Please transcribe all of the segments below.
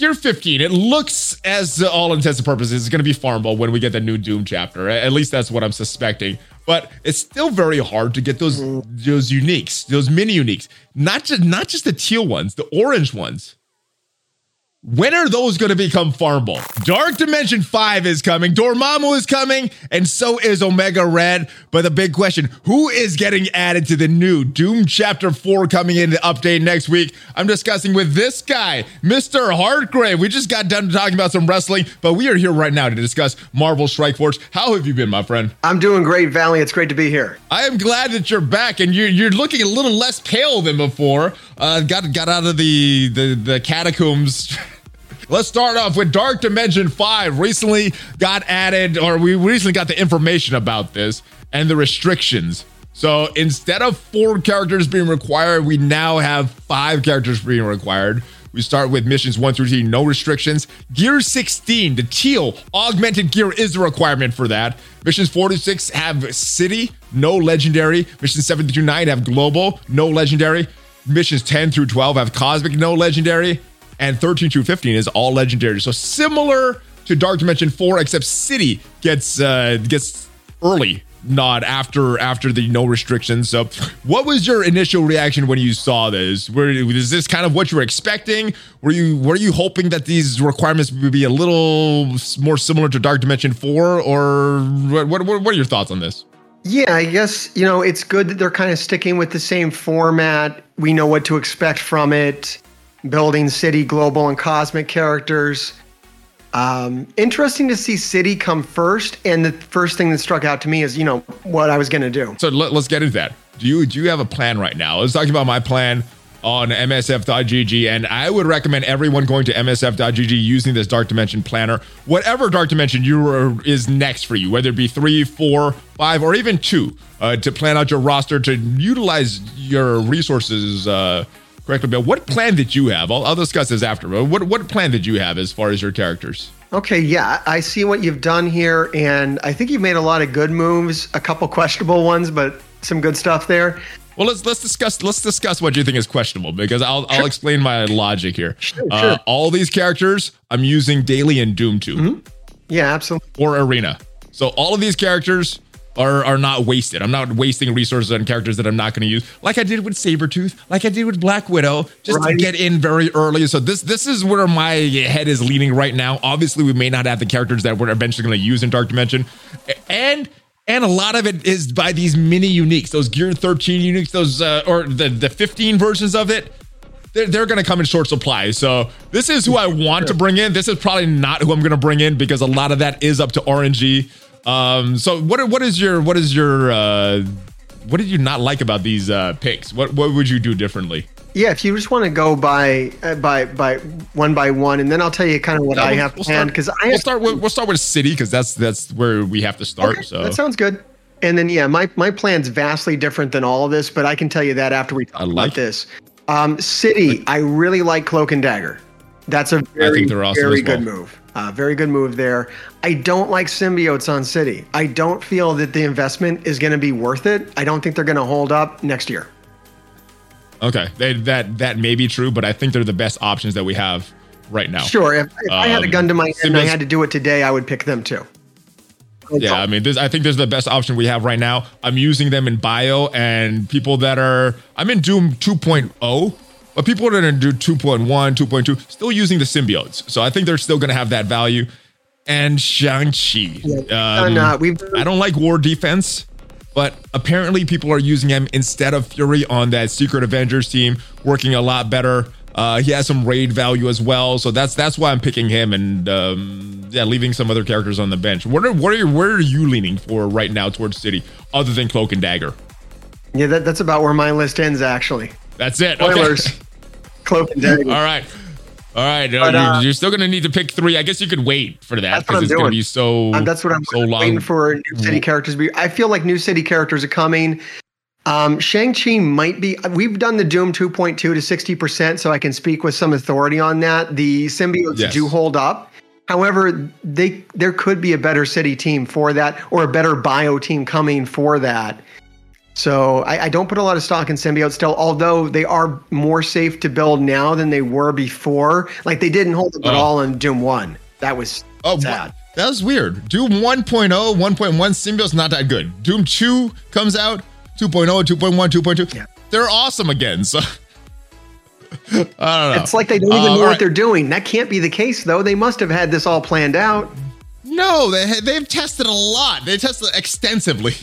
Gear 15, it looks as uh, all intents and purposes, it's going to be farmable when we get the new Doom chapter. At least that's what I'm suspecting. But it's still very hard to get those those uniques, those mini uniques. Not just not just the teal ones, the orange ones. When are those going to become farmable? Dark Dimension 5 is coming, Dormammu is coming, and so is Omega Red. But the big question who is getting added to the new Doom Chapter 4 coming in the update next week? I'm discussing with this guy, Mr. Hartgrave. We just got done talking about some wrestling, but we are here right now to discuss Marvel Strike Force. How have you been, my friend? I'm doing great, Valley. It's great to be here. I am glad that you're back, and you're, you're looking a little less pale than before. Uh, got got out of the the, the catacombs. Let's start off with Dark Dimension 5. Recently got added, or we recently got the information about this and the restrictions. So instead of four characters being required, we now have five characters being required. We start with missions one through three, no restrictions. Gear 16, the teal augmented gear is the requirement for that. Missions four to six have city, no legendary. Missions seven through nine have global, no legendary. Missions 10 through 12 have cosmic, no legendary and 13 through 15 is all legendary. So similar to Dark Dimension 4, except City gets uh, gets early nod after after the no restrictions. So, what was your initial reaction when you saw this? Were is this kind of what you were expecting? Were you were you hoping that these requirements would be a little more similar to Dark Dimension 4 or what what, what are your thoughts on this? Yeah, I guess, you know, it's good that they're kind of sticking with the same format. We know what to expect from it building city, global, and cosmic characters. Um, interesting to see city come first, and the first thing that struck out to me is, you know, what I was going to do. So let, us get into that. Do you do you have a plan right now? Let's talk about my plan on MSF.gg, and I would recommend everyone going to MSF.gg using this Dark Dimension planner. Whatever Dark Dimension you are, is next for you, whether it be three, four, five, or even two, uh, to plan out your roster to utilize your resources. Uh, correctly, Bill. What plan did you have? I'll, I'll discuss this after. What what plan did you have as far as your characters? Okay, yeah, I see what you've done here, and I think you've made a lot of good moves, a couple questionable ones, but some good stuff there. Well, let's let's discuss let's discuss what you think is questionable because I'll sure. I'll explain my logic here. Sure, uh, sure. All these characters I'm using daily in Doom 2. Mm-hmm. Yeah, absolutely. Or Arena. So all of these characters are are not wasted. I'm not wasting resources on characters that I'm not going to use, like I did with Sabretooth, like I did with Black Widow, just right. to get in very early. So this this is where my head is leaning right now. Obviously, we may not have the characters that we're eventually going to use in Dark Dimension, and and a lot of it is by these mini uniques, those Gear 13 uniques, those uh, or the the 15 versions of it. They're, they're going to come in short supply. So this is who I want to bring in. This is probably not who I'm going to bring in because a lot of that is up to RNG. Um, so what what is your what is your uh, what did you not like about these uh, picks? What what would you do differently? Yeah, if you just want to go by uh, by by one by one, and then I'll tell you kind of what I have we'll planned because I we'll start with, we'll start with city because that's that's where we have to start. Okay, so that sounds good. And then yeah, my my plan's vastly different than all of this, but I can tell you that after we talk like about this. Um, city, I really like Cloak and Dagger. That's a very very well. good move. Uh, very good move there. I don't like symbiotes on City. I don't feel that the investment is going to be worth it. I don't think they're going to hold up next year. Okay, they, that that may be true, but I think they're the best options that we have right now. Sure, if, if um, I had a gun to my head and I had to do it today, I would pick them too. yeah, I mean, this, I think this is the best option we have right now. I'm using them in bio, and people that are I'm in Doom 2.0 but people are going to do 2.1, 2.2, still using the symbiotes. So I think they're still going to have that value. And Shang-Chi. Yeah, um, I don't like war defense, but apparently people are using him instead of Fury on that Secret Avengers team, working a lot better. Uh, he has some raid value as well, so that's that's why I'm picking him and um, yeah, leaving some other characters on the bench. What are what are where are you leaning for right now towards City, other than Cloak and Dagger? Yeah, that, that's about where my list ends actually. That's it. Spoilers. Okay. Cloak and Dagger. All right. All right, but, uh, you're, still going to need to pick three. I guess you could wait for that because it's going to be so. Um, that's what I'm so long. waiting for new city characters. I feel like new city characters are coming. Um, Shang Chi might be. We've done the Doom 2.2 to 60 percent, so I can speak with some authority on that. The symbiotes yes. do hold up. However, they there could be a better city team for that, or a better bio team coming for that. So I, I, don't put a lot of stock in symbiote still, although they are more safe to build now than they were before. Like they didn't hold up at oh. all in Doom One. That was oh, sad. That was weird. Doom 1.0, 1.1 symbiote's not that good. Doom 2 comes out, 2.0, 2.1, 2.2. Yeah. They're awesome again. So I don't know. It's like they don't even uh, know right. what they're doing. That can't be the case, though. They must have had this all planned out. No, they they've tested a lot. They tested extensively.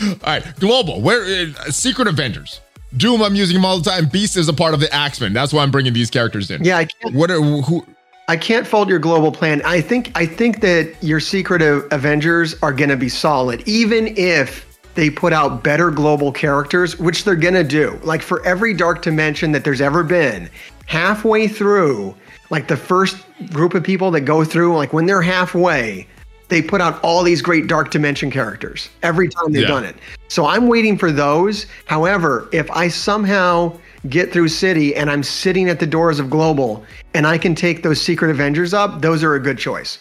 All right, global. Where uh, Secret Avengers? Doom, I'm using them all the time. Beast is a part of the X-Men. That's why I'm bringing these characters in. Yeah, I can't. What are who? I can't fault your global plan. I think I think that your Secret Avengers are going to be solid, even if they put out better global characters, which they're going to do. Like for every Dark Dimension that there's ever been, halfway through, like the first group of people that go through, like when they're halfway, they put out all these great dark dimension characters every time they've yeah. done it. So I'm waiting for those. However, if I somehow get through City and I'm sitting at the doors of Global and I can take those Secret Avengers up, those are a good choice.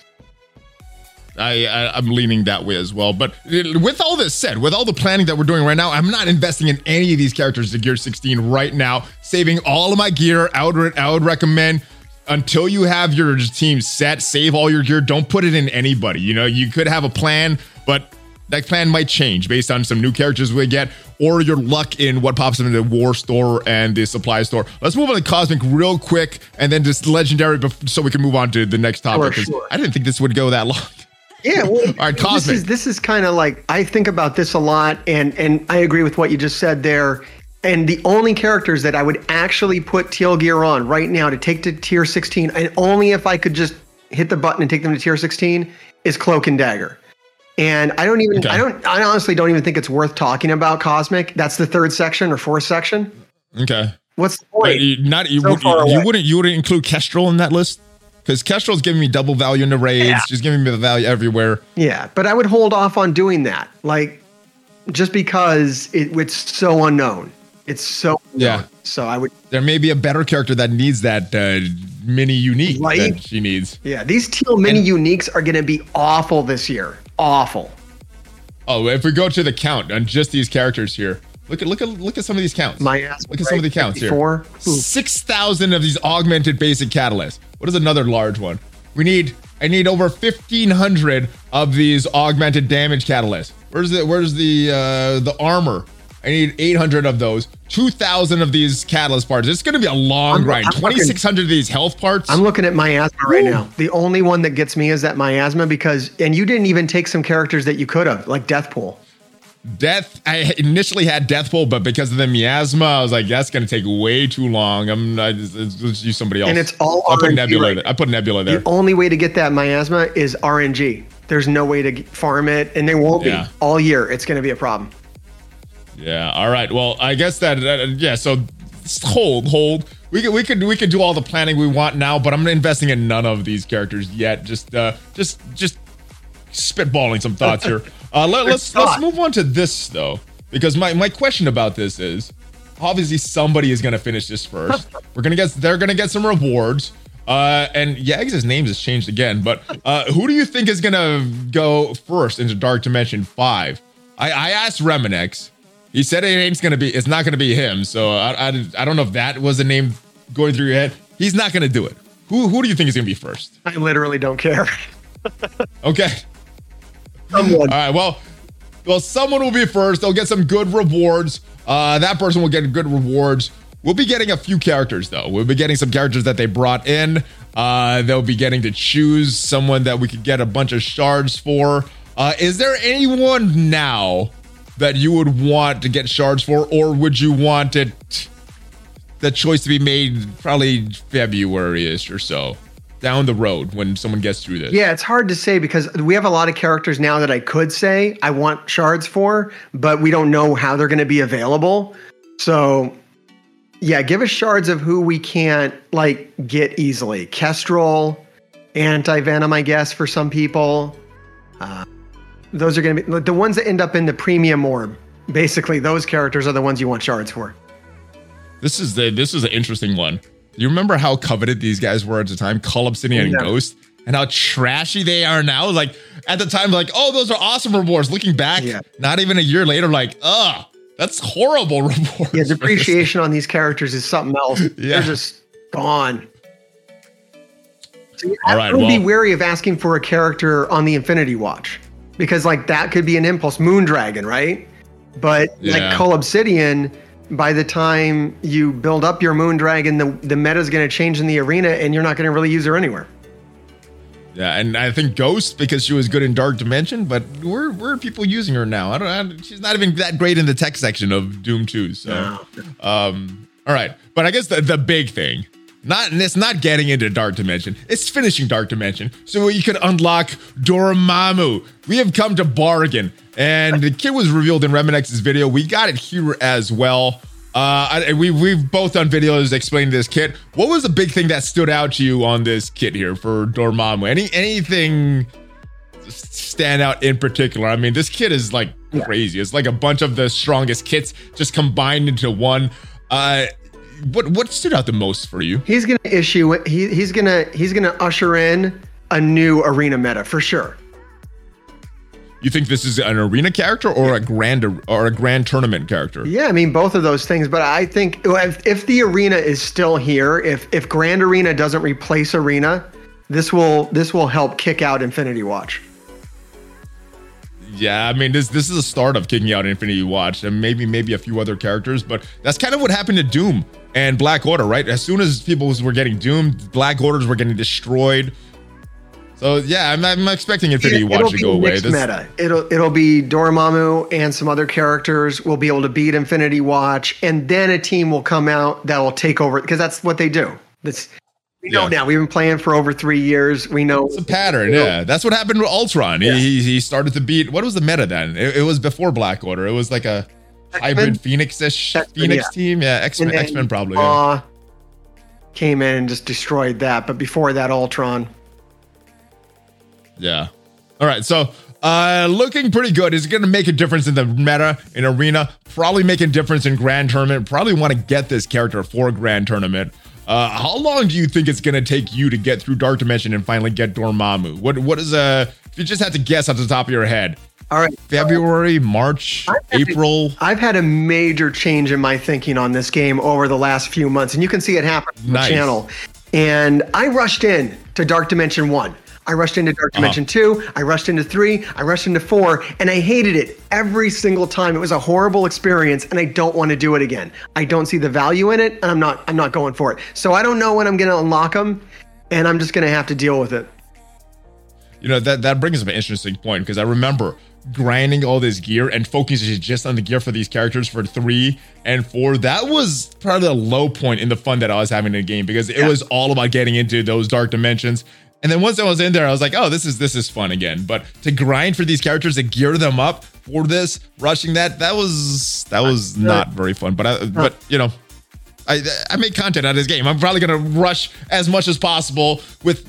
I, I am leaning that way as well. But with all this said, with all the planning that we're doing right now, I'm not investing in any of these characters to Gear 16 right now. Saving all of my gear. I would I would recommend until you have your team set, save all your gear. Don't put it in anybody. You know, you could have a plan, but that plan might change based on some new characters we get or your luck in what pops up in the war store and the supply store. Let's move on to Cosmic real quick and then just legendary so we can move on to the next topic. Sure, sure. I didn't think this would go that long. Yeah, well, all right, Cosmic. This is, this is kind of like I think about this a lot, and and I agree with what you just said there. And the only characters that I would actually put teal gear on right now to take to tier 16, and only if I could just hit the button and take them to tier 16, is Cloak and Dagger. And I don't even, okay. I don't, I honestly don't even think it's worth talking about Cosmic. That's the third section or fourth section. Okay. What's the point? You, not you, so you, you, wouldn't you wouldn't include Kestrel in that list because Kestrel's giving me double value in the raids. Yeah. She's giving me the value everywhere. Yeah, but I would hold off on doing that, like just because it, it's so unknown. It's so yeah. So I would. There may be a better character that needs that uh, mini unique right? that she needs. Yeah, these teal mini and, uniques are going to be awful this year. Awful. Oh, if we go to the count on just these characters here, look at look at look at some of these counts. My ass. Look at right? some of the counts 54? here. Six thousand of these augmented basic catalysts. What is another large one? We need. I need over fifteen hundred of these augmented damage catalysts. Where's the Where's the uh, the armor? I need 800 of those, 2,000 of these catalyst parts. It's going to be a long I'm, grind. 2,600 of these health parts. I'm looking at miasma right now. The only one that gets me is that miasma because, and you didn't even take some characters that you could have, like Deadpool. Death. I initially had Deadpool, but because of the miasma, I was like, that's going to take way too long. I'm. I let's use somebody else. And it's all. I put Nebula. Right. I put Nebula there. The only way to get that miasma is RNG. There's no way to farm it, and they won't yeah. be all year. It's going to be a problem. Yeah. All right. Well, I guess that, yeah. So hold, hold. We could, we could, we could do all the planning we want now, but I'm investing in none of these characters yet. Just, uh, just, just spitballing some thoughts here. Uh, let, let's let's move on to this though, because my my question about this is, obviously somebody is gonna finish this first. We're gonna get, they're gonna get some rewards. Uh, and Yags' name has changed again, but uh, who do you think is gonna go first into Dark Dimension Five? I, I asked Reminex, he said it ain't gonna be. It's not gonna be him. So I, I, I don't know if that was a name going through your head. He's not gonna do it. Who who do you think is gonna be first? I literally don't care. okay. Someone. All right. Well, well, someone will be first. They'll get some good rewards. Uh, that person will get good rewards. We'll be getting a few characters though. We'll be getting some characters that they brought in. Uh, they'll be getting to choose someone that we could get a bunch of shards for. Uh, is there anyone now that you would want to get shards for, or would you want it the choice to be made probably February-ish or so? down the road when someone gets through this? Yeah, it's hard to say because we have a lot of characters now that I could say I want shards for, but we don't know how they're going to be available. So, yeah, give us shards of who we can't like get easily. Kestrel, anti venom, I guess, for some people. Uh, those are going to be the ones that end up in the premium orb. Basically, those characters are the ones you want shards for. This is the this is an interesting one. You remember how coveted these guys were at the time, Cull Obsidian and Ghost, and how trashy they are now? Like at the time, like, oh, those are awesome rewards. Looking back, yeah. not even a year later, like, ugh, That's horrible reports. Yeah, depreciation on these characters is something else. Yeah. They're just gone. So All right, well, be wary of asking for a character on the Infinity Watch because like that could be an impulse. Moondragon, right? But yeah. like Cull Obsidian, by the time you build up your Moondragon, the the meta is going to change in the arena, and you're not going to really use her anywhere. Yeah, and I think Ghost because she was good in Dark Dimension, but where where are people using her now? I don't. I, she's not even that great in the tech section of Doom Two. So, no. um, all right, but I guess the the big thing, not it's not getting into Dark Dimension, it's finishing Dark Dimension, so you could unlock Dormammu. We have come to bargain, and the kit was revealed in Reminex's video. We got it here as well. Uh, I, we we've both done videos explaining this kit. What was the big thing that stood out to you on this kit here for Dormammu? Any anything stand out in particular? I mean, this kit is like crazy. It's like a bunch of the strongest kits just combined into one. Uh, what what stood out the most for you? He's gonna issue. He, he's gonna he's gonna usher in a new arena meta for sure. You think this is an arena character or a grand or a grand tournament character? Yeah, I mean both of those things. But I think if, if the arena is still here, if if Grand Arena doesn't replace Arena, this will this will help kick out Infinity Watch. Yeah, I mean this this is a start of kicking out Infinity Watch and maybe maybe a few other characters, but that's kind of what happened to Doom and Black Order, right? As soon as people were getting doomed, Black Orders were getting destroyed. So yeah, I'm, I'm expecting Infinity it, Watch to go away. This meta. It'll it'll be Dormammu and some other characters will be able to beat Infinity Watch, and then a team will come out that will take over because that's what they do. That's we know yeah. now. We've been playing for over three years. We know it's a pattern. Yeah, that's what happened with Ultron. Yeah. He, he started to beat. What was the meta then? It, it was before Black Order. It was like a X-Men? hybrid Phoenix-ish Phoenix yeah. team. Yeah, X Men. X Men probably. Uh, came in and just destroyed that. But before that, Ultron. Yeah. All right. So, uh, looking pretty good. Is it going to make a difference in the meta in arena? Probably make a difference in grand tournament. Probably want to get this character for grand tournament. Uh, how long do you think it's going to take you to get through Dark Dimension and finally get Dormammu? What what is a uh, if you just had to guess off the top of your head? All right, February, March, I've April. A, I've had a major change in my thinking on this game over the last few months, and you can see it happen on nice. the channel. And I rushed in to Dark Dimension One. I rushed into Dark uh-huh. Dimension uh-huh. 2, I rushed into 3, I rushed into 4, and I hated it every single time. It was a horrible experience and I don't want to do it again. I don't see the value in it and I'm not I'm not going for it. So I don't know when I'm going to unlock them and I'm just going to have to deal with it. You know, that that brings up an interesting point because I remember grinding all this gear and focusing just on the gear for these characters for three and four. That was probably the low point in the fun that I was having in the game because it yeah. was all about getting into those dark dimensions and then once I was in there, I was like, oh, this is this is fun again. But to grind for these characters, to gear them up for this, rushing that, that was that was not very fun. But I, but you know, I I make content out of this game. I'm probably gonna rush as much as possible with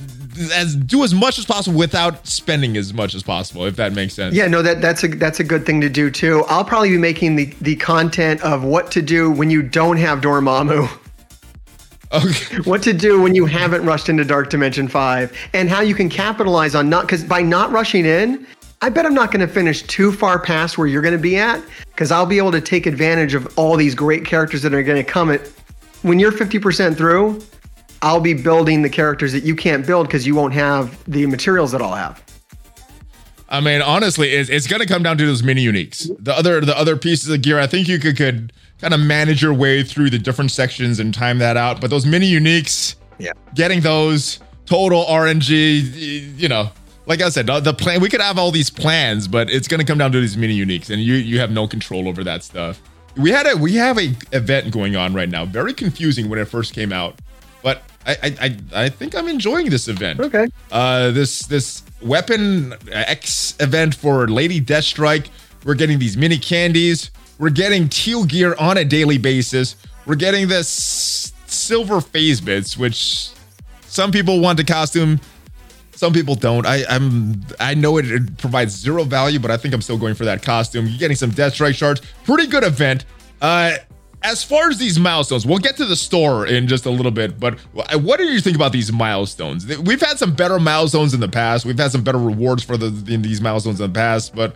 as do as much as possible without spending as much as possible, if that makes sense. Yeah, no, that that's a that's a good thing to do too. I'll probably be making the the content of what to do when you don't have Dormammu. Okay. What to do when you haven't rushed into Dark Dimension 5 and how you can capitalize on not because by not rushing in, I bet I'm not going to finish too far past where you're going to be at because I'll be able to take advantage of all these great characters that are going to come at when you're 50% through. I'll be building the characters that you can't build because you won't have the materials that I'll have. I mean, honestly, it's, it's going to come down to those mini uniques. The other the other pieces of gear, I think you could could kind of manage your way through the different sections and time that out. But those mini uniques, yeah, getting those total RNG, you know, like I said, the plan we could have all these plans, but it's going to come down to these mini uniques, and you you have no control over that stuff. We had a we have a event going on right now, very confusing when it first came out, but I I I think I'm enjoying this event. Okay. Uh, this this weapon X event for Lady Deathstrike. We're getting these mini candies. We're getting teal gear on a daily basis. We're getting this silver phase bits, which some people want to costume, some people don't. I, I'm I know it, it, provides zero value, but I think I'm still going for that costume. You're getting some Deathstrike shards. Pretty good event. Uh, as far as these milestones, we'll get to the store in just a little bit, but what do you think about these milestones? We've had some better milestones in the past. We've had some better rewards for the these milestones in the past, but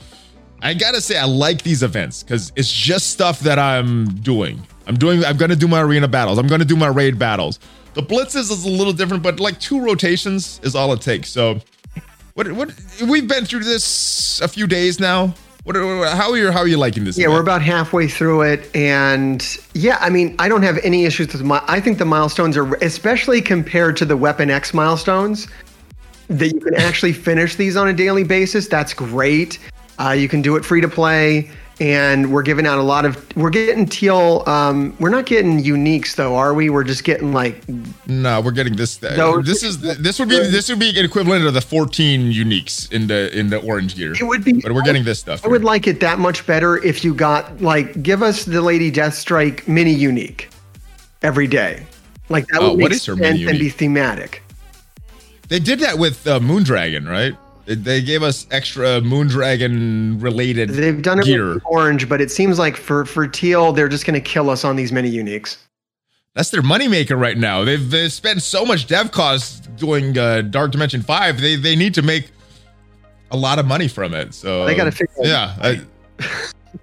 I gotta say, I like these events because it's just stuff that I'm doing. I'm doing. I'm gonna do my arena battles. I'm gonna do my raid battles. The blitzes is a little different, but like two rotations is all it takes. So, what? What? We've been through this a few days now. What, how are you? How are you liking this? Yeah, event? we're about halfway through it, and yeah, I mean, I don't have any issues with my. I think the milestones are, especially compared to the Weapon X milestones, that you can actually finish these on a daily basis. That's great. Uh, you can do it free to play and we're giving out a lot of we're getting teal um we're not getting uniques though are we? We're just getting like no we're getting this those, this is this would be this would be equivalent of the 14 uniques in the in the orange gear. It would be but we're getting this stuff i here. would like it that much better if you got like give us the lady deathstrike mini unique every day. Like that oh, would make sense and be thematic. They did that with uh, moondragon right they gave us extra Moondragon related. They've done it gear. with orange, but it seems like for for teal, they're just going to kill us on these mini uniques. That's their moneymaker right now. They've, they've spent so much dev costs doing uh, Dark Dimension Five. They they need to make a lot of money from it. So they got to figure. Yeah, I,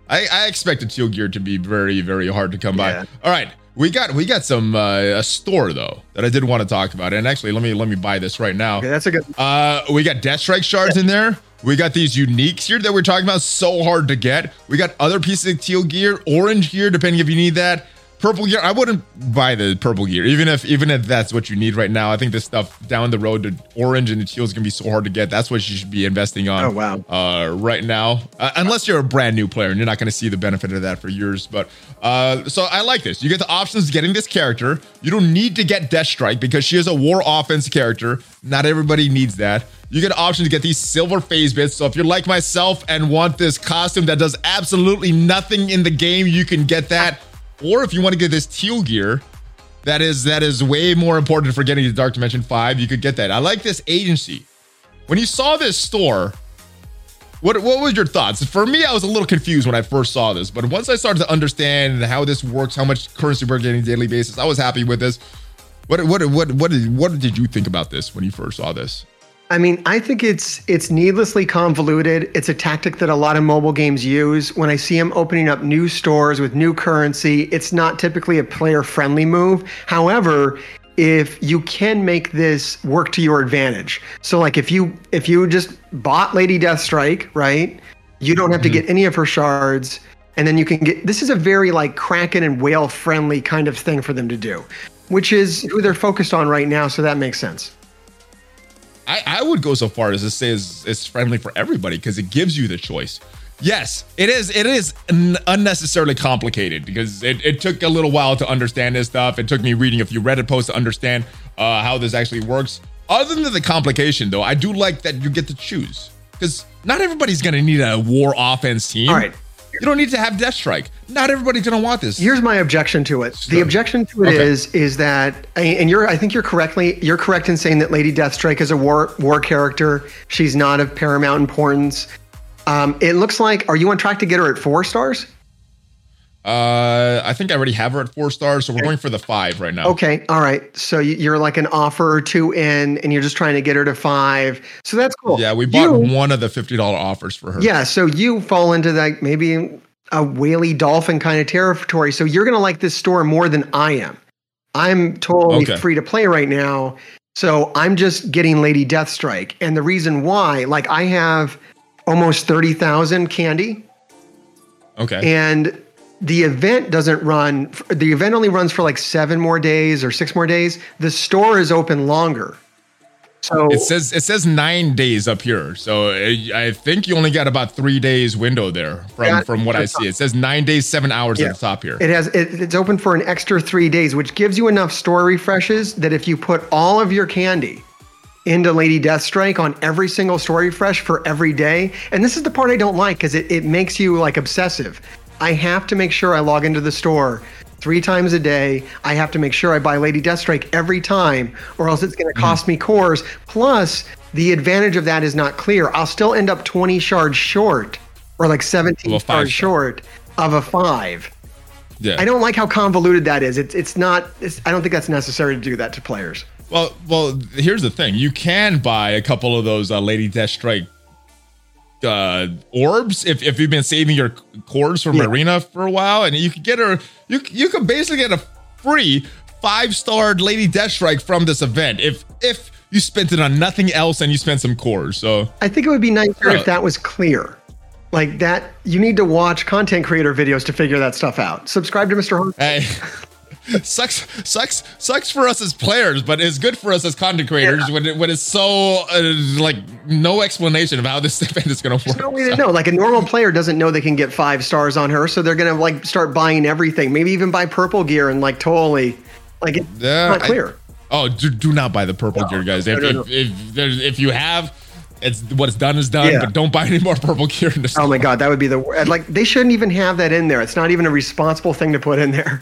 I, I expected teal gear to be very very hard to come yeah. by. All right, we got we got some uh, a store though that I did want to talk about, and actually let me let me buy this right now. Okay, that's a good. Uh, we got Death Deathstrike shards in there. We got these uniques here that we're talking about, so hard to get. We got other pieces of teal gear, orange gear, depending if you need that purple gear. I wouldn't buy the purple gear, even if even if that's what you need right now. I think this stuff down the road, the orange and the teal is gonna be so hard to get. That's what you should be investing on. Oh wow! Uh, right now, uh, unless you're a brand new player and you're not gonna see the benefit of that for years. But uh, so I like this. You get the options getting this character. You don't need to get Deathstrike because she is a war offense character. Not everybody needs that. You get an option to get these silver phase bits. So if you're like myself and want this costume that does absolutely nothing in the game, you can get that or if you want to get this teal gear, that is that is way more important for getting to Dark Dimension 5, you could get that. I like this agency. When you saw this store, what what was your thoughts? For me, I was a little confused when I first saw this, but once I started to understand how this works, how much currency we're getting daily basis, I was happy with this. What what what what did what did you think about this when you first saw this? I mean, I think it's it's needlessly convoluted. It's a tactic that a lot of mobile games use. When I see them opening up new stores with new currency, it's not typically a player-friendly move. However, if you can make this work to your advantage. So like if you if you just bought Lady Deathstrike, right? You don't have mm-hmm. to get any of her shards and then you can get this is a very like Kraken and whale friendly kind of thing for them to do, which is who they're focused on right now, so that makes sense. I, I would go so far as to say it's, it's friendly for everybody because it gives you the choice. Yes, it is. It is unnecessarily complicated because it, it took a little while to understand this stuff. It took me reading a few Reddit posts to understand uh, how this actually works. Other than the complication, though, I do like that you get to choose because not everybody's going to need a war offense team. All right. You don't need to have Deathstrike. Not everybody's gonna want this. Here's my objection to it. The objection to it okay. is is that, and you're, I think you're correctly, you're correct in saying that Lady Deathstrike is a war war character. She's not of paramount importance. Um, it looks like, are you on track to get her at four stars? Uh, I think I already have her at four stars, so we're going for the five right now. Okay, all right. So you're like an offer or two in, and you're just trying to get her to five. So that's cool. Yeah, we bought you, one of the fifty dollar offers for her. Yeah, so you fall into that maybe a whaley dolphin kind of territory. So you're gonna like this store more than I am. I'm totally okay. free to play right now, so I'm just getting Lady Deathstrike, and the reason why, like, I have almost thirty thousand candy. Okay. And the event doesn't run the event only runs for like seven more days or six more days the store is open longer so it says it says nine days up here so i think you only got about three days window there from from what i see it says nine days seven hours yeah. at the top here it has it, it's open for an extra three days which gives you enough store refreshes that if you put all of your candy into Lady Deathstrike on every single story refresh for every day. And this is the part I don't like because it, it makes you like obsessive. I have to make sure I log into the store three times a day. I have to make sure I buy Lady Deathstrike every time, or else it's going to cost mm. me cores. Plus, the advantage of that is not clear. I'll still end up 20 shards short, or like 17 well, shards short of a five. Yeah. I don't like how convoluted that is. It's it's not. It's, I don't think that's necessary to do that to players. Well, well, here's the thing. You can buy a couple of those uh, Lady Deathstrike uh, orbs if, if you've been saving your cores from yeah. arena for a while, and you could get her. You you could basically get a free five star Lady Deathstrike from this event if if you spent it on nothing else and you spent some cores. So I think it would be nicer if that was clear. Like that, you need to watch content creator videos to figure that stuff out. Subscribe to Mr. Hey. sucks sucks sucks for us as players but it's good for us as content creators yeah. when, it, when it's so uh, like no explanation of how this event is going to work no way to know like a normal player doesn't know they can get five stars on her so they're going to like start buying everything maybe even buy purple gear and like totally like it's yeah, not clear I, oh do, do not buy the purple no, gear guys if, no, no, if, if, if you have it's what's done is done, yeah. but don't buy any more purple gear in the store. Oh my god, that would be the like they shouldn't even have that in there. It's not even a responsible thing to put in there.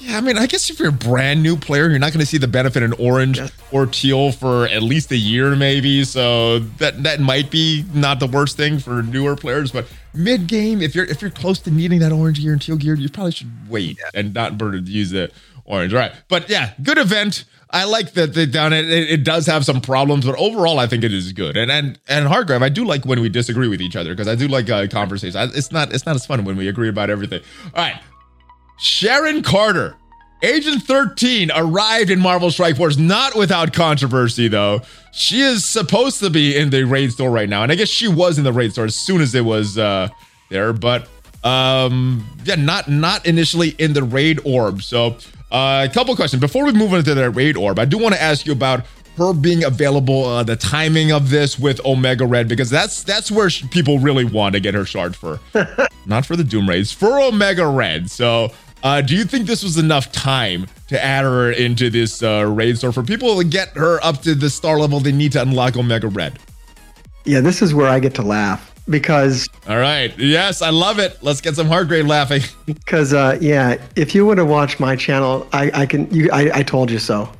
Yeah, I mean, I guess if you're a brand new player, you're not going to see the benefit in orange yes. or teal for at least a year, maybe. So that that might be not the worst thing for newer players. But mid game, if you're if you're close to needing that orange gear and teal gear, you probably should wait yeah. and not burn to use the orange. All right, but yeah, good event. I like that they done it. it. It does have some problems, but overall, I think it is good. And and and Hardgrave, I do like when we disagree with each other because I do like uh, conversations. It's not it's not as fun when we agree about everything. All right, Sharon Carter, Agent 13, arrived in Marvel Strike Force not without controversy though. She is supposed to be in the raid store right now, and I guess she was in the raid store as soon as it was uh, there, but um yeah, not not initially in the raid orb. So uh, a couple questions before we move into the raid orb. I do want to ask you about her being available, uh, the timing of this with Omega Red, because that's that's where sh- people really want to get her shard for, not for the Doom raids, for Omega Red. So, uh, do you think this was enough time to add her into this uh, raid store for people to get her up to the star level they need to unlock Omega Red? Yeah, this is where I get to laugh because all right. Yes i love it. Let's get some heart grade laughing. Because uh, yeah if you would have watched my channel i, I can you I, I told you so.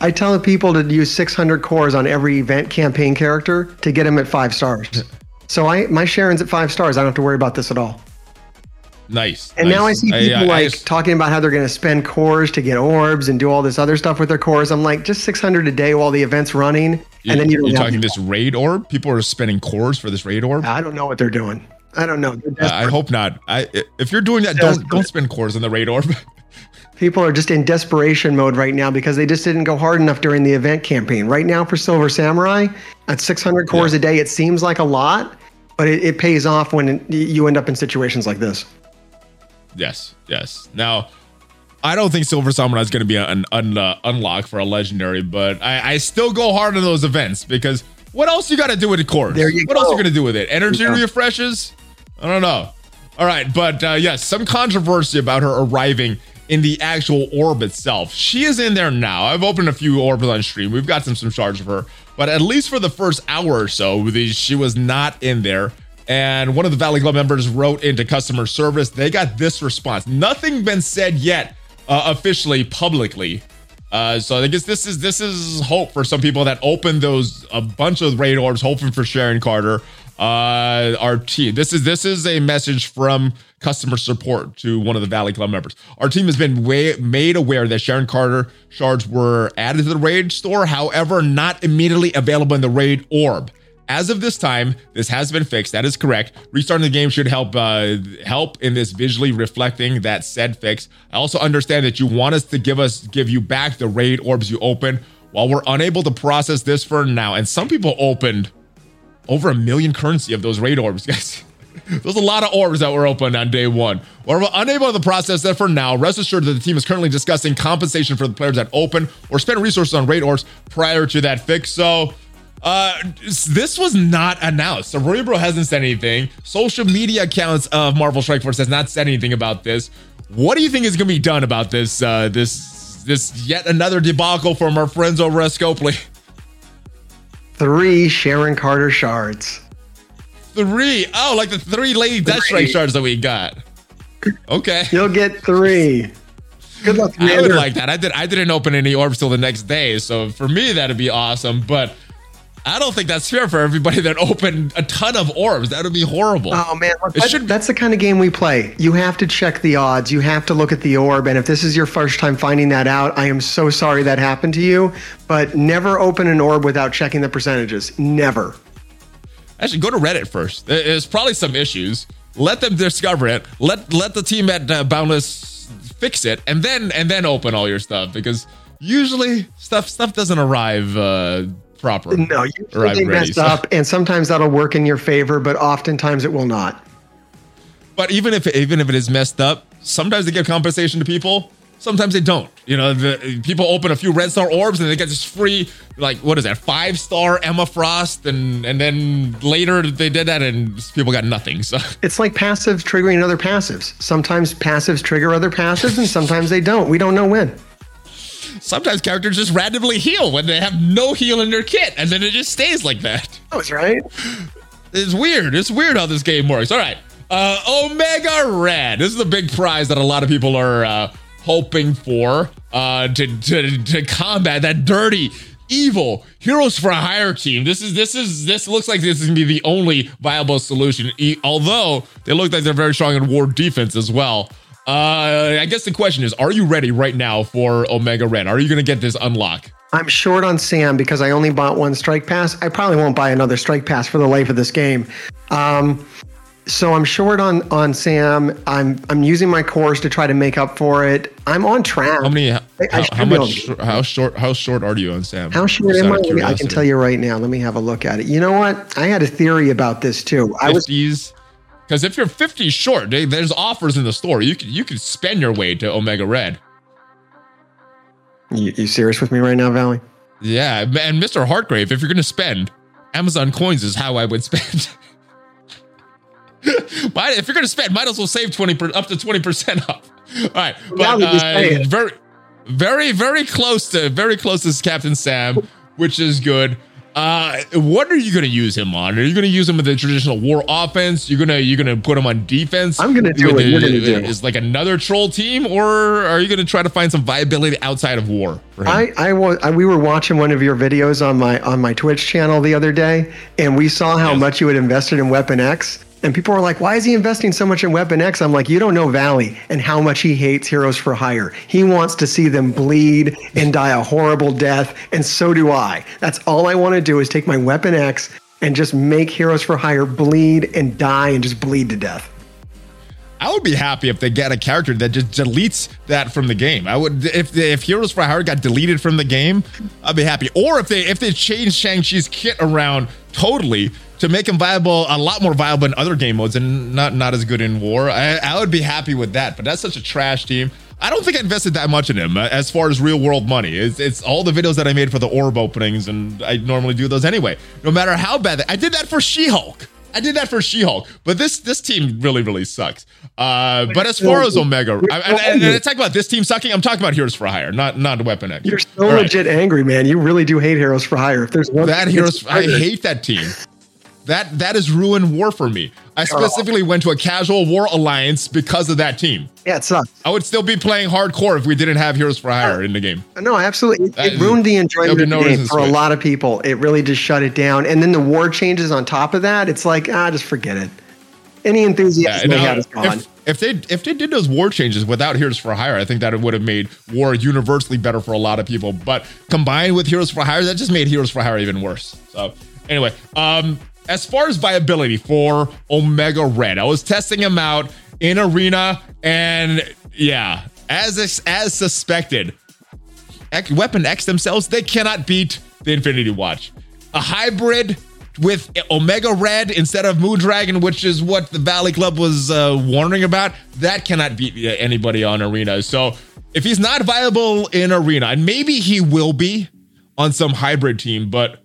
I tell people to use 600 cores on every event campaign character to get them at five stars. So i my sharon's at five stars. I don't have to worry about this at all Nice. And nice. now I see people I, I, like I just, talking about how they're going to spend cores to get orbs and do all this other stuff with their cores. I'm like, just 600 a day while the event's running, you, and then you. You're talking this raid orb. People are spending cores for this raid orb. I don't know what they're doing. I don't know. Uh, I hope not. I if you're doing that, don't don't spend cores on the raid orb. people are just in desperation mode right now because they just didn't go hard enough during the event campaign. Right now for Silver Samurai, at 600 cores yeah. a day, it seems like a lot, but it, it pays off when you end up in situations like this. Yes, yes. Now, I don't think Silver Samurai is going to be an un, uh, unlock for a legendary, but I, I, still go hard on those events because what else you got to do with the cores? There you what go. else are you going to do with it? Energy yeah. refreshes? I don't know. All right, but uh, yes, some controversy about her arriving in the actual orb itself. She is in there now. I've opened a few orbs on stream. We've got some some shards of her, but at least for the first hour or so, she was not in there. And one of the Valley Club members wrote into customer service. They got this response. Nothing been said yet uh, officially publicly. Uh, so I guess this is this is hope for some people that opened those a bunch of raid orbs, hoping for Sharon Carter. Uh, our team. This is this is a message from customer support to one of the Valley Club members. Our team has been way, made aware that Sharon Carter shards were added to the raid store, however, not immediately available in the raid orb. As of this time, this has been fixed. That is correct. Restarting the game should help uh, help in this visually reflecting that said fix. I also understand that you want us to give us give you back the raid orbs you open. While we're unable to process this for now, and some people opened over a million currency of those raid orbs, guys. There's a lot of orbs that were opened on day one. We're unable to process that for now, rest assured that the team is currently discussing compensation for the players that open or spend resources on raid orbs prior to that fix. So uh, this was not announced. Cerebro hasn't said anything. Social media accounts of Marvel Strike Force has not said anything about this. What do you think is going to be done about this? Uh, this this yet another debacle from our friends over at Scopely. Three Sharon Carter shards. Three. Oh, like the three Lady Deathstrike shards that we got. Okay. You'll get three. Good luck. I would like that. I did. I didn't open any orbs till the next day, so for me that'd be awesome. But I don't think that's fair for everybody that opened a ton of orbs. That would be horrible. Oh man, that, should... that's the kind of game we play. You have to check the odds. You have to look at the orb, and if this is your first time finding that out, I am so sorry that happened to you. But never open an orb without checking the percentages. Never. actually go to Reddit first. There's probably some issues. Let them discover it. Let let the team at uh, Boundless fix it, and then and then open all your stuff because usually stuff stuff doesn't arrive uh, proper. No, usually they mess so. up, and sometimes that'll work in your favor, but oftentimes it will not. But even if even if it is messed up, sometimes they give compensation to people. Sometimes they don't. You know, the people open a few red star orbs and they get this free, like what is that, five star Emma Frost, and and then later they did that and people got nothing. So it's like passives triggering other passives. Sometimes passives trigger other passives, and sometimes they don't. We don't know when. Sometimes characters just randomly heal when they have no heal in their kit, and then it just stays like that. That was right. It's weird. It's weird how this game works. All right. Uh, Omega Red. This is the big prize that a lot of people are uh, hoping for uh, to, to to combat that dirty, evil heroes for a hire team. This is this is this looks like this is gonna be the only viable solution. E- although they look like they're very strong in war defense as well. Uh, I guess the question is, are you ready right now for Omega Red? Are you gonna get this unlock? I'm short on Sam because I only bought one strike pass. I probably won't buy another strike pass for the life of this game. Um, so I'm short on on Sam. I'm I'm using my cores to try to make up for it. I'm on track. How many? How, how much? How short? How short are you on Sam? How short am I? I can tell you right now. Let me have a look at it. You know what? I had a theory about this too. I was because if you're 50 short, there's offers in the store. You can you can spend your way to Omega Red. You, you serious with me right now, Valley? Yeah, and Mr. Heartgrave, if you're going to spend, Amazon coins is how I would spend. might, if you're going to spend, might as well save 20 per, up to 20% off. All right. But uh, very, very, very close to, very close to Captain Sam, which is good. Uh, what are you going to use him on? Are you going to use him with the traditional war offense? You're gonna you're gonna put him on defense. I'm going to do it. The, do. Is like another troll team, or are you going to try to find some viability outside of war? I I I, we were watching one of your videos on my on my Twitch channel the other day, and we saw how yes. much you had invested in Weapon X. And people are like, why is he investing so much in Weapon X? I'm like, you don't know Valley and how much he hates Heroes for Hire. He wants to see them bleed and die a horrible death, and so do I. That's all I want to do is take my Weapon X and just make Heroes for Hire bleed and die and just bleed to death. I would be happy if they get a character that just deletes that from the game. I would if if Heroes for Hire got deleted from the game, I'd be happy. Or if they if they change Shang Chi's kit around totally to make him viable, a lot more viable in other game modes and not not as good in war. I, I would be happy with that. But that's such a trash team. I don't think I invested that much in him uh, as far as real world money. It's, it's all the videos that I made for the orb openings, and I normally do those anyway. No matter how bad they, I did that for She Hulk. I did that for She-Hulk, but this this team really really sucks. Uh, but as far as Omega, I, and, and I talk about this team sucking. I'm talking about Heroes for Hire, not not Weapon X. You're so legit angry, man. You really do hate Heroes for Hire. If there's one that Heroes, I hate that team. That that is ruined war for me. I specifically went to a casual war alliance because of that team. Yeah, it sucks. I would still be playing hardcore if we didn't have Heroes for Hire in the game. No, absolutely. It, it ruined the enjoyment of the game for a lot of people. It really just shut it down. And then the war changes on top of that. It's like ah, just forget it. Any enthusiasm yeah, they had is gone. If, if they if they did those war changes without Heroes for Hire, I think that it would have made war universally better for a lot of people. But combined with Heroes for Hire, that just made Heroes for Hire even worse. So anyway, um, as far as viability for Omega Red, I was testing him out in arena, and yeah, as as suspected, Weapon X themselves they cannot beat the Infinity Watch. A hybrid with Omega Red instead of Moon Dragon, which is what the Valley Club was uh, warning about, that cannot beat anybody on Arena. So if he's not viable in Arena, and maybe he will be on some hybrid team, but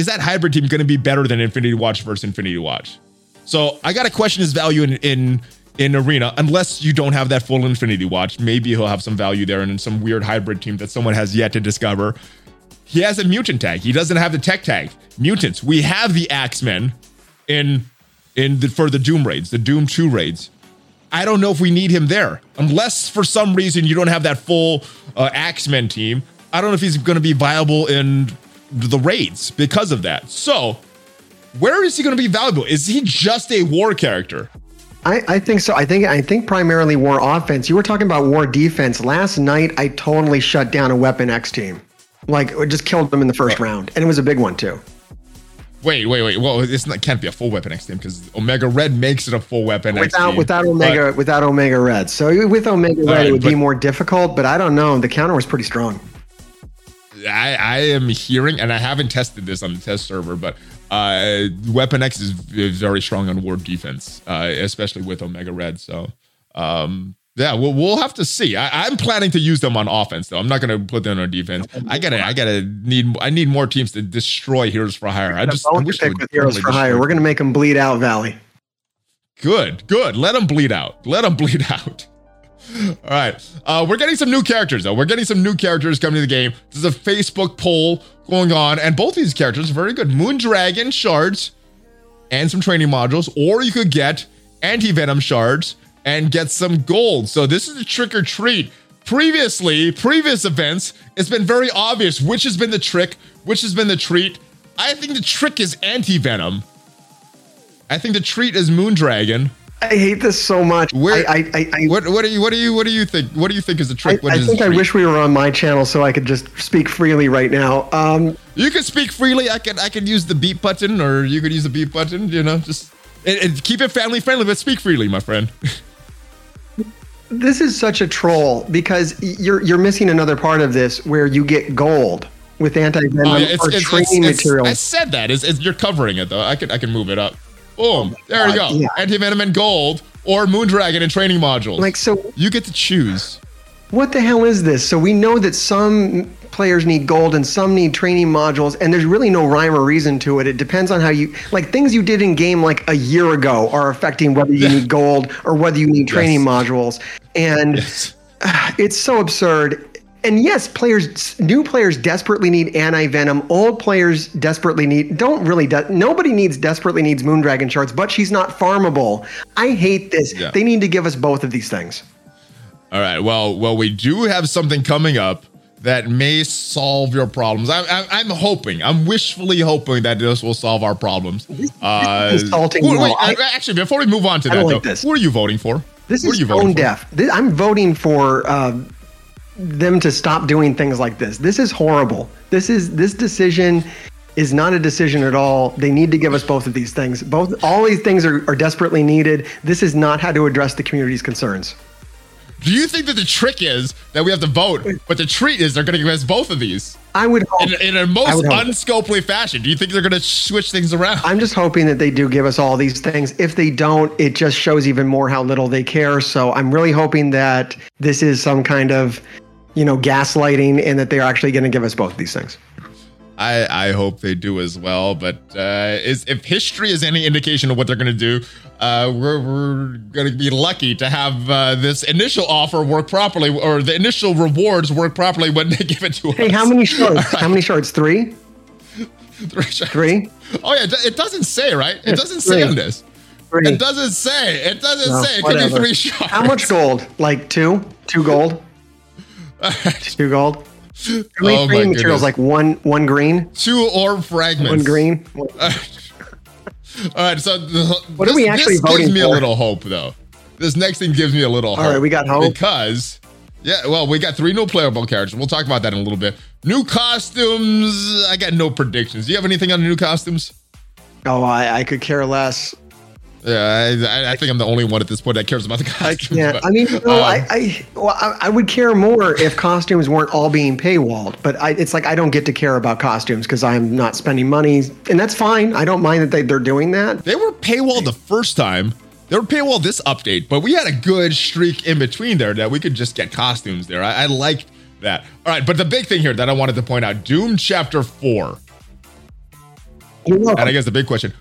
is that hybrid team going to be better than Infinity Watch versus Infinity Watch? So I got to question his value in in in arena unless you don't have that full Infinity Watch. Maybe he'll have some value there and in some weird hybrid team that someone has yet to discover. He has a mutant tag. He doesn't have the tech tag. Mutants. We have the X-Men in in the, for the Doom raids, the Doom 2 raids. I don't know if we need him there unless for some reason you don't have that full uh, X-Men team. I don't know if he's going to be viable in the raids because of that. So, where is he going to be valuable? Is he just a war character? I, I, think so. I think I think primarily war offense. You were talking about war defense. Last night I totally shut down a weapon X team. Like just killed them in the first oh. round. And it was a big one too. Wait, wait, wait. Well, it's not can't be a full Weapon X team because Omega Red makes it a full Weapon without, X team. Without Omega, but, without Omega Red. So with Omega Red, right, it would but, be more difficult. But I don't know. The counter was pretty strong. I, I am hearing, and I haven't tested this on the test server, but uh, Weapon X is, very strong on ward defense, uh, especially with Omega Red. So um, yeah, we'll we'll have to see. I, am planning to use them on offense though. I'm not going to put them on defense. I gotta I gotta need I need more teams to destroy Heroes for Hire. I just I wish pick with Heroes for Hire. We're going to make them bleed out, Valley. Good, good. Let them bleed out. Let them bleed out. All right. Uh, we're getting some new characters, though. We're getting some new characters coming to the game. There's a Facebook poll going on, and both these characters are very good. Moondragon shards and some training modules, or you could get anti venom shards and get some gold. So this is a trick or treat. Previously, previous events, it's been very obvious which has been the trick, which has been the treat. I think the trick is anti venom. I think the treat is Moondragon. I hate this so much. Where, I, I, I, what, what do you, what do you, what do you think? What do you think is the trick? I, I think I wish we were on my channel so I could just speak freely right now. Um, you can speak freely. I can, I can use the beep button, or you could use the beep button. You know, just and, and keep it family friendly, but speak freely, my friend. this is such a troll because you're you're missing another part of this where you get gold with anti venom oh, yeah, or it's, training it's, materials. I said that. Is you're covering it though. I can I can move it up. Boom. Oh there you go. Yeah. Anti-venom and gold or Moondragon and training modules. Like so you get to choose. What the hell is this? So we know that some players need gold and some need training modules and there's really no rhyme or reason to it. It depends on how you like things you did in game like a year ago are affecting whether you need gold or whether you need training yes. modules. And yes. it's so absurd and yes, players, new players desperately need anti venom. Old players desperately need don't really. De- nobody needs desperately needs Moondragon shards, but she's not farmable. I hate this. Yeah. They need to give us both of these things. All right. Well, well, we do have something coming up that may solve your problems. I, I, I'm hoping, I'm wishfully hoping that this will solve our problems. Uh, insulting. Who, wait, I, actually, before we move on to that, like though, who are you voting for? This is tone deaf. This, I'm voting for. Uh, them to stop doing things like this. This is horrible. This is this decision is not a decision at all. They need to give us both of these things. Both all these things are, are desperately needed. This is not how to address the community's concerns. Do you think that the trick is that we have to vote, but the treat is they're going to give us both of these? I would hope. In, in a most unscopely fashion. Do you think they're going to switch things around? I'm just hoping that they do give us all these things. If they don't, it just shows even more how little they care. So I'm really hoping that this is some kind of you know, gaslighting and that they're actually going to give us both these things. I, I hope they do as well. But uh, is, if history is any indication of what they're going to do, uh, we're, we're going to be lucky to have uh, this initial offer work properly, or the initial rewards work properly when they give it to hey, us. Hey, how many shards? Right. How many shards? Three. Three. Shards. Three. Oh yeah, it doesn't say right. It doesn't say on this. Three. It doesn't say. It doesn't no, say. It whatever. could be three shards. How much gold? Like two? Two gold? Two gold. How many oh green materials? Like one one green? Two orb fragments. One green. All right, so the, what this, are we actually this voting gives me for? a little hope, though. This next thing gives me a little hope. All right, we got hope because yeah, well, we got three new playable characters. We'll talk about that in a little bit. New costumes. I got no predictions. Do you have anything on the new costumes? Oh, I, I could care less. Yeah, I, I, think I'm the only one at this point that cares about the costumes. I But, I mean, you know, um, I, I, well, I, I, would care more if costumes weren't all being paywalled. But I, it's like I don't get to care about costumes because I'm not spending money, and that's fine. I don't mind that they, they're doing that. They were paywalled the first time. They were paywalled this update, but we had a good streak in between there that we could just get costumes there. I, I liked that. All right, but the big thing here that I wanted to point out: Doom Chapter Four. And I guess the big question: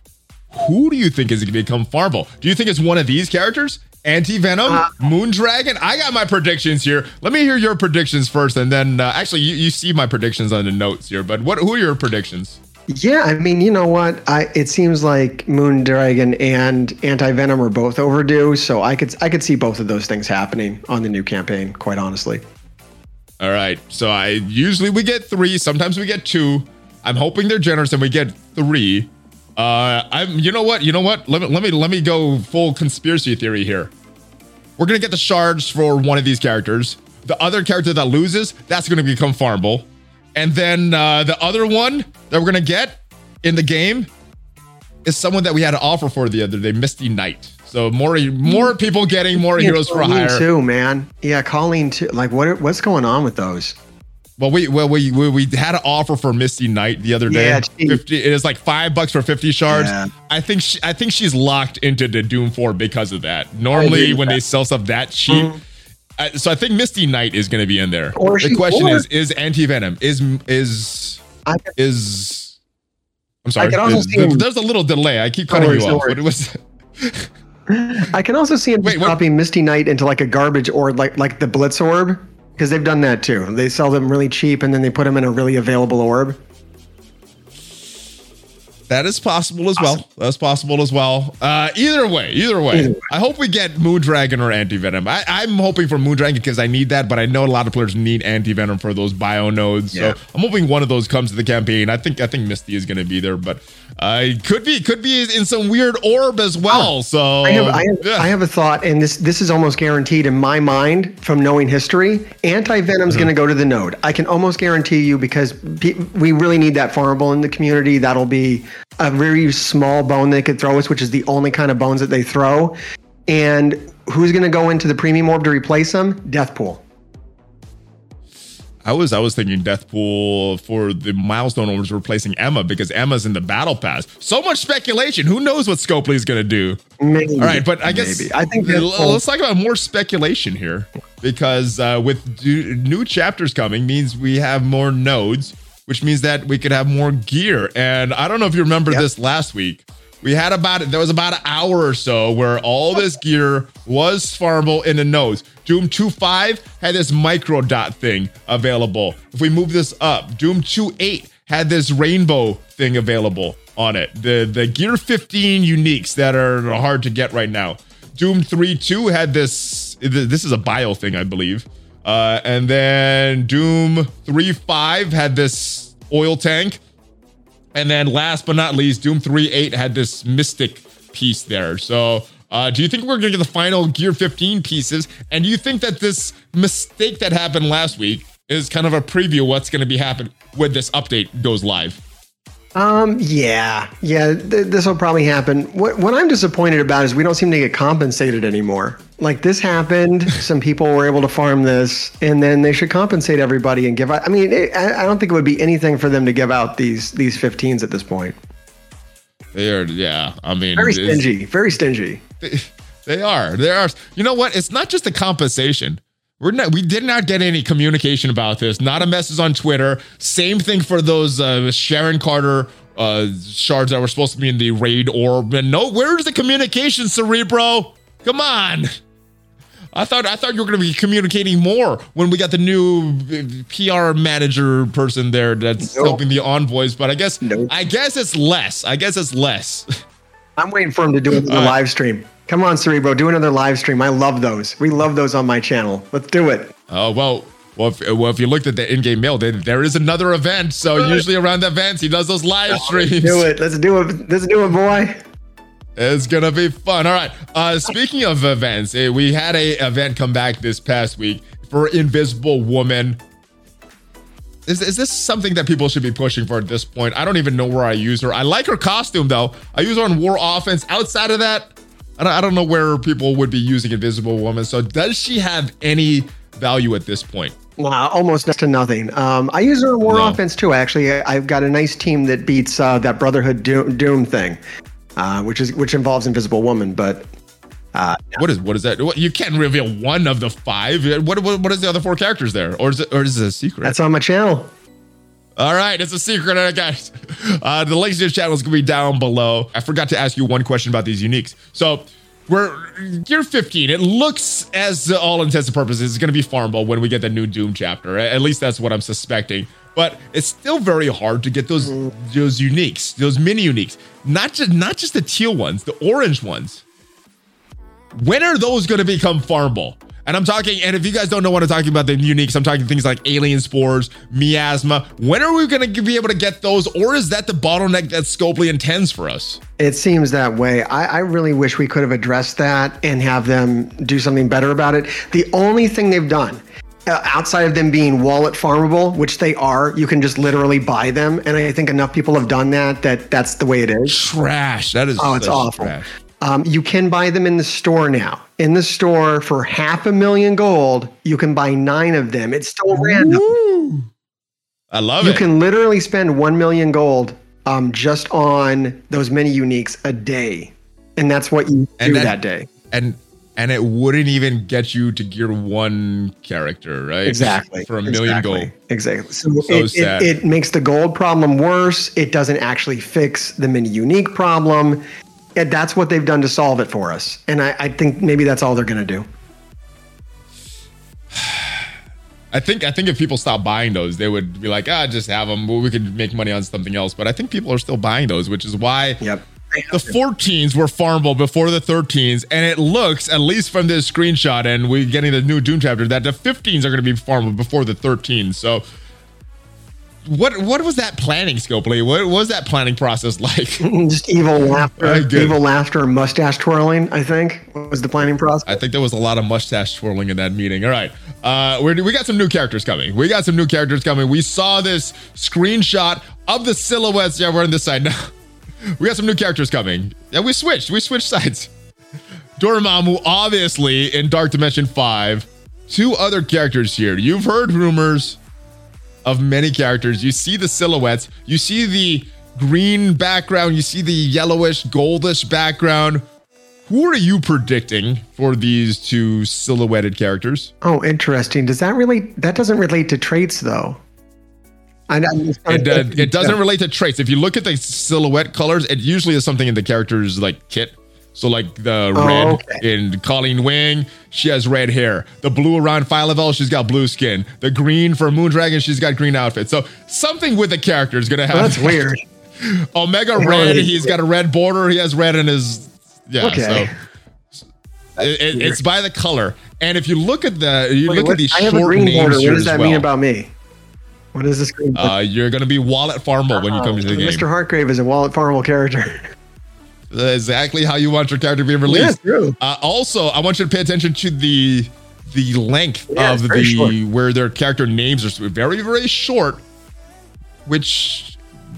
who do you think is going to become farmable? Do you think it's one of these characters? Anti Venom, uh, Moondragon. I got my predictions here. Let me hear your predictions first, and then uh, actually, you, you see my predictions on the notes here. But what? Who are your predictions? Yeah, I mean, you know what? I it seems like Moondragon and Anti Venom are both overdue, so I could I could see both of those things happening on the new campaign. Quite honestly. All right. So I usually we get three. Sometimes we get two. I'm hoping they're generous and we get three. Uh, I'm. You know what? You know what? Let me let me let me go full conspiracy theory here. We're gonna get the shards for one of these characters. The other character that loses, that's gonna become farmable. And then uh, the other one that we're gonna get in the game is someone that we had an offer for the other day, Misty Knight. So more more people getting more yeah, heroes for hire too, man. Yeah, Colleen too. Like what what's going on with those? Well, we well we we, we had an offer for Misty Knight the other day. Yeah, 50, it is like five bucks for fifty shards. Yeah. I think she, I think she's locked into the Doom Four because of that. Normally, when that. they sell stuff that cheap. Mm-hmm. I, so I think Misty Knight is going to be in there. Or the question or, is: Is anti venom is is is? I'm sorry. I can also is, see there's a little delay. I keep cutting you off. But it was. I can also see him Wait, copying Misty Knight into like a garbage orb, like like the Blitz orb, because they've done that too. They sell them really cheap and then they put them in a really available orb. That is possible as awesome. well. That's possible as well. Uh, either way, either way, either way, I hope we get Moondragon or Anti Venom. I'm hoping for Moondragon because I need that, but I know a lot of players need Anti Venom for those bio nodes. Yeah. So I'm hoping one of those comes to the campaign. I think I think Misty is going to be there, but uh, could be could be in some weird orb as well. So I have, I have, yeah. I have, a thought, and this this is almost guaranteed in my mind from knowing history. Anti Venom's mm-hmm. going to go to the node. I can almost guarantee you because we really need that farmable in the community. That'll be a very small bone they could throw us, which is the only kind of bones that they throw. And who's going to go into the premium orb to replace them? Deathpool. I was I was thinking Deathpool for the milestone orbs replacing Emma because Emma's in the battle pass. So much speculation. Who knows what Scopely is going to do? Maybe. All right, but I guess maybe. I think let's talk about more speculation here because uh, with new chapters coming means we have more nodes which means that we could have more gear. And I don't know if you remember yep. this last week. We had about. There was about an hour or so where all this gear was farmable in the nose. Doom 2.5 had this micro dot thing available. If we move this up, Doom 2.8 had this rainbow thing available on it. The the Gear 15 uniques that are hard to get right now. Doom 3.2 had this. This is a bio thing, I believe. Uh, and then Doom 3.5 had this oil tank. And then last but not least, Doom 3.8 had this mystic piece there. So uh, do you think we're going to get the final Gear 15 pieces? And do you think that this mistake that happened last week is kind of a preview what's going to be happening when this update goes live? Um. Yeah. Yeah. Th- this will probably happen. What What I'm disappointed about is we don't seem to get compensated anymore. Like this happened. some people were able to farm this, and then they should compensate everybody and give out. I mean, it, I, I don't think it would be anything for them to give out these these 15s at this point. They are. Yeah. I mean, very stingy. Very stingy. They, they are. They are. You know what? It's not just the compensation. We're not, we did not get any communication about this. Not a message on Twitter. Same thing for those uh, Sharon Carter uh, shards that were supposed to be in the raid orb. And no, where's the communication, Cerebro? Come on. I thought I thought you were going to be communicating more when we got the new uh, PR manager person there that's nope. helping the envoys. But I guess nope. I guess it's less. I guess it's less. I'm waiting for him to do it in the uh, live stream. Come on, Cerebro, do another live stream. I love those. We love those on my channel. Let's do it. Oh, well, well if, well, if you looked at the in-game mail, there, there is another event. So usually around the events, he does those live streams. Let's do it. Let's do it. Let's do it, boy. It's gonna be fun. All right. Uh, speaking of events, eh, we had a event come back this past week for Invisible Woman. Is, is this something that people should be pushing for at this point? I don't even know where I use her. I like her costume though. I use her on War Offense. Outside of that, I don't, I don't know where people would be using Invisible Woman. So does she have any value at this point? Wow, almost next to nothing. Um, I use her in War no. Offense too. Actually, I, have got a nice team that beats uh, that Brotherhood Doom, Doom thing, uh, which is which involves Invisible Woman. But uh, what is what is that? You can't reveal one of the five. What what, what is the other four characters there, or is it or is it a secret? That's on my channel. All right, it's a secret, guys. Uh, the links to the channel is gonna be down below. I forgot to ask you one question about these uniques. So we're year 15. It looks as all intents and purposes is gonna be farmable when we get the new Doom chapter. At least that's what I'm suspecting. But it's still very hard to get those those uniques, those mini uniques. Not just not just the teal ones, the orange ones. When are those gonna become farmable? And I'm talking, and if you guys don't know what I'm talking about, the uniques, I'm talking things like alien spores, miasma. When are we going to be able to get those, or is that the bottleneck that Scopely intends for us? It seems that way. I, I really wish we could have addressed that and have them do something better about it. The only thing they've done uh, outside of them being wallet farmable, which they are, you can just literally buy them. And I think enough people have done that that that's the way it is. Trash. That is. Oh, it's awful. Um, you can buy them in the store now. In the store for half a million gold, you can buy nine of them. It's still random. Ooh. I love you it. You can literally spend one million gold um, just on those mini uniques a day, and that's what you and do that, that day. And and it wouldn't even get you to gear one character, right? Exactly. For a million exactly. gold. Exactly. So, so it, it, it, makes the gold problem worse. It doesn't actually fix the mini unique problem. And that's what they've done to solve it for us. And I, I think maybe that's all they're going to do. I think I think if people stop buying those, they would be like, ah, just have them. Well, we could make money on something else. But I think people are still buying those, which is why yep the 14s were farmable before the 13s, and it looks, at least from this screenshot, and we're getting the new Doom chapter, that the 15s are going to be farmable before the 13s. So, what what was that planning, scope, Scopely? What was that planning process like? Just evil laughter, evil laughter, mustache twirling. I think was the planning process. I think there was a lot of mustache twirling in that meeting. All right, uh, we we got some new characters coming. We got some new characters coming. We saw this screenshot of the silhouettes. Yeah, we're on this side now we got some new characters coming. Yeah, we switched. We switched sides. Dormammu, obviously, in Dark Dimension 5. Two other characters here. You've heard rumors of many characters. You see the silhouettes. You see the green background. You see the yellowish, goldish background. Who are you predicting for these two silhouetted characters? Oh, interesting. Does that really that doesn't relate to traits though? I know. It, uh, it doesn't relate to traits. If you look at the silhouette colors, it usually is something in the character's like kit. So like the oh, red okay. in Colleen Wing, she has red hair. The blue around Phyla-Vell, she's got blue skin. The green for Moondragon, she's got green outfit. So something with the character is gonna happen. that's weird. Omega Red, he's got a red border. He has red in his. Yeah. Okay. So it, it, it's by the color. And if you look at the, you Wait, look what, at these short names border. What does that well. mean about me? What is this? Green? Uh, you're going to be Wallet Farmable when you come to the game. Mr. Hartgrave is a Wallet Farmable character. exactly how you want your character to be released. Yeah. Uh, also, I want you to pay attention to the the length yeah, of the short. where their character names are very very short, which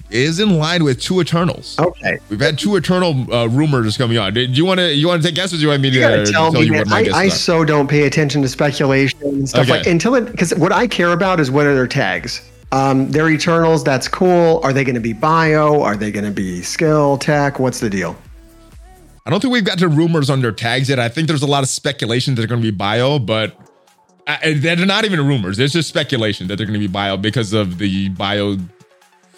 is in line with two Eternals. Okay, we've had two Eternal uh, rumors coming on. Do you want to you want to take guesses? Or you want me to uh, tell, tell me, you what my I, I so don't pay attention to speculation and stuff okay. like until it because what I care about is what are their tags. Um, they're Eternals. That's cool. Are they going to be bio? Are they going to be skill tech? What's the deal? I don't think we've got to rumors on their tags yet. I think there's a lot of speculation that they're going to be bio, but uh, they're not even rumors. There's just speculation that they're going to be bio because of the bio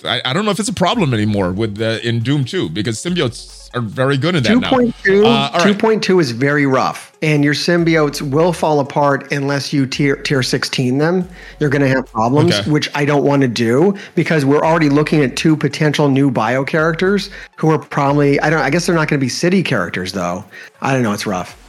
I, I don't know if it's a problem anymore with the, in Doom 2 because symbiotes are very good in that 2.2, uh, 2.2 is very rough, and your symbiotes will fall apart unless you tier, tier 16 them. You're going to have problems, okay. which I don't want to do because we're already looking at two potential new bio characters who are probably I don't I guess they're not going to be city characters though. I don't know. It's rough.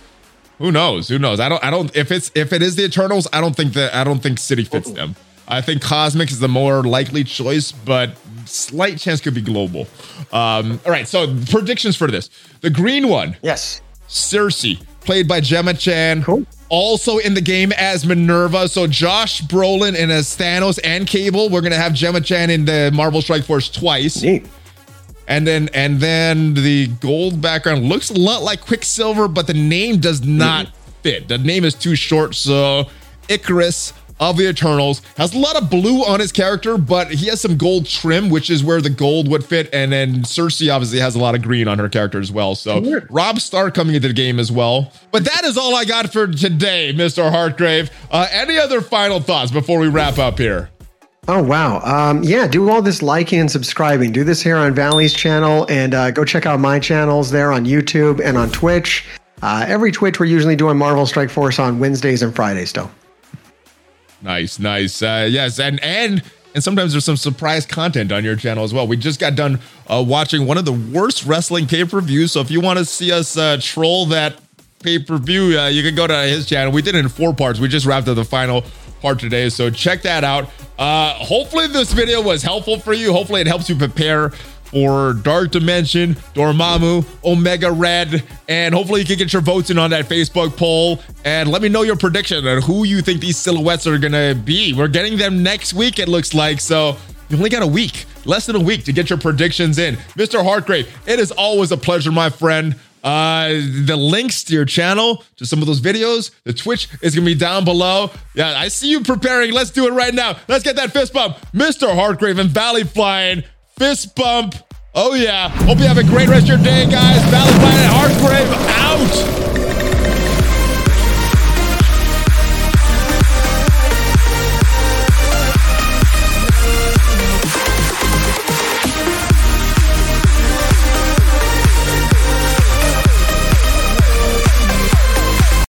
Who knows? Who knows? I don't. I don't. If it's if it is the Eternals, I don't think that I don't think City fits them. I think Cosmic is the more likely choice, but slight chance could be global. Um, all right, so predictions for this. The green one. Yes. Sersi, played by Gemma Chan. Cool. Also in the game as Minerva. So Josh Brolin and as Thanos and Cable. We're gonna have Gemma Chan in the Marvel Strike Force twice. Neat. And then and then the gold background looks a lot like Quicksilver, but the name does not mm-hmm. fit. The name is too short. So Ikaris of the Eternals. Has a lot of blue on his character, but he has some gold trim, which is where the gold would fit. And then Sersi obviously has a lot of green on her character as well. So Weird. Robb Stark coming into the game as well. But that is all I got for today, Mr. Hartgrave. Uh, any other final thoughts before we wrap up here? Oh wow! Um, yeah, do all this liking and subscribing. Do this here on Valley's channel, and uh, go check out my channels there on YouTube and on Twitch. Uh, every Twitch, we're usually doing Marvel Strike Force on Wednesdays and Fridays still. Nice, nice. Uh, yes, and and and sometimes there's some surprise content on your channel as well. We just got done uh, watching one of the worst wrestling pay per views. So if you want to see us uh, troll that pay per view, uh, you can go to his channel. We did it in four parts. We just wrapped up the final part today, so check that out. Uh, hopefully this video was helpful for you. Hopefully it helps you prepare for Dark Dimension, Dormammu, Omega Red, and hopefully you can get your votes in on that Facebook poll and let me know your prediction and who you think these silhouettes are gonna be. We're getting them next week, it looks like. So you only got a week, less than a week to get your predictions in. Mr. Hartgrave, it is always a pleasure, my friend. Uh, the links to your channel, to some of those videos, the Twitch is gonna be down below. Yeah, I see you preparing. Let's do it right now. Let's get that fist bump. Mr. Hartgrave and Valley Flying. Fist bump. Oh yeah. Hope you have a great rest of your day, guys. Valley Flying and Hartgrave out.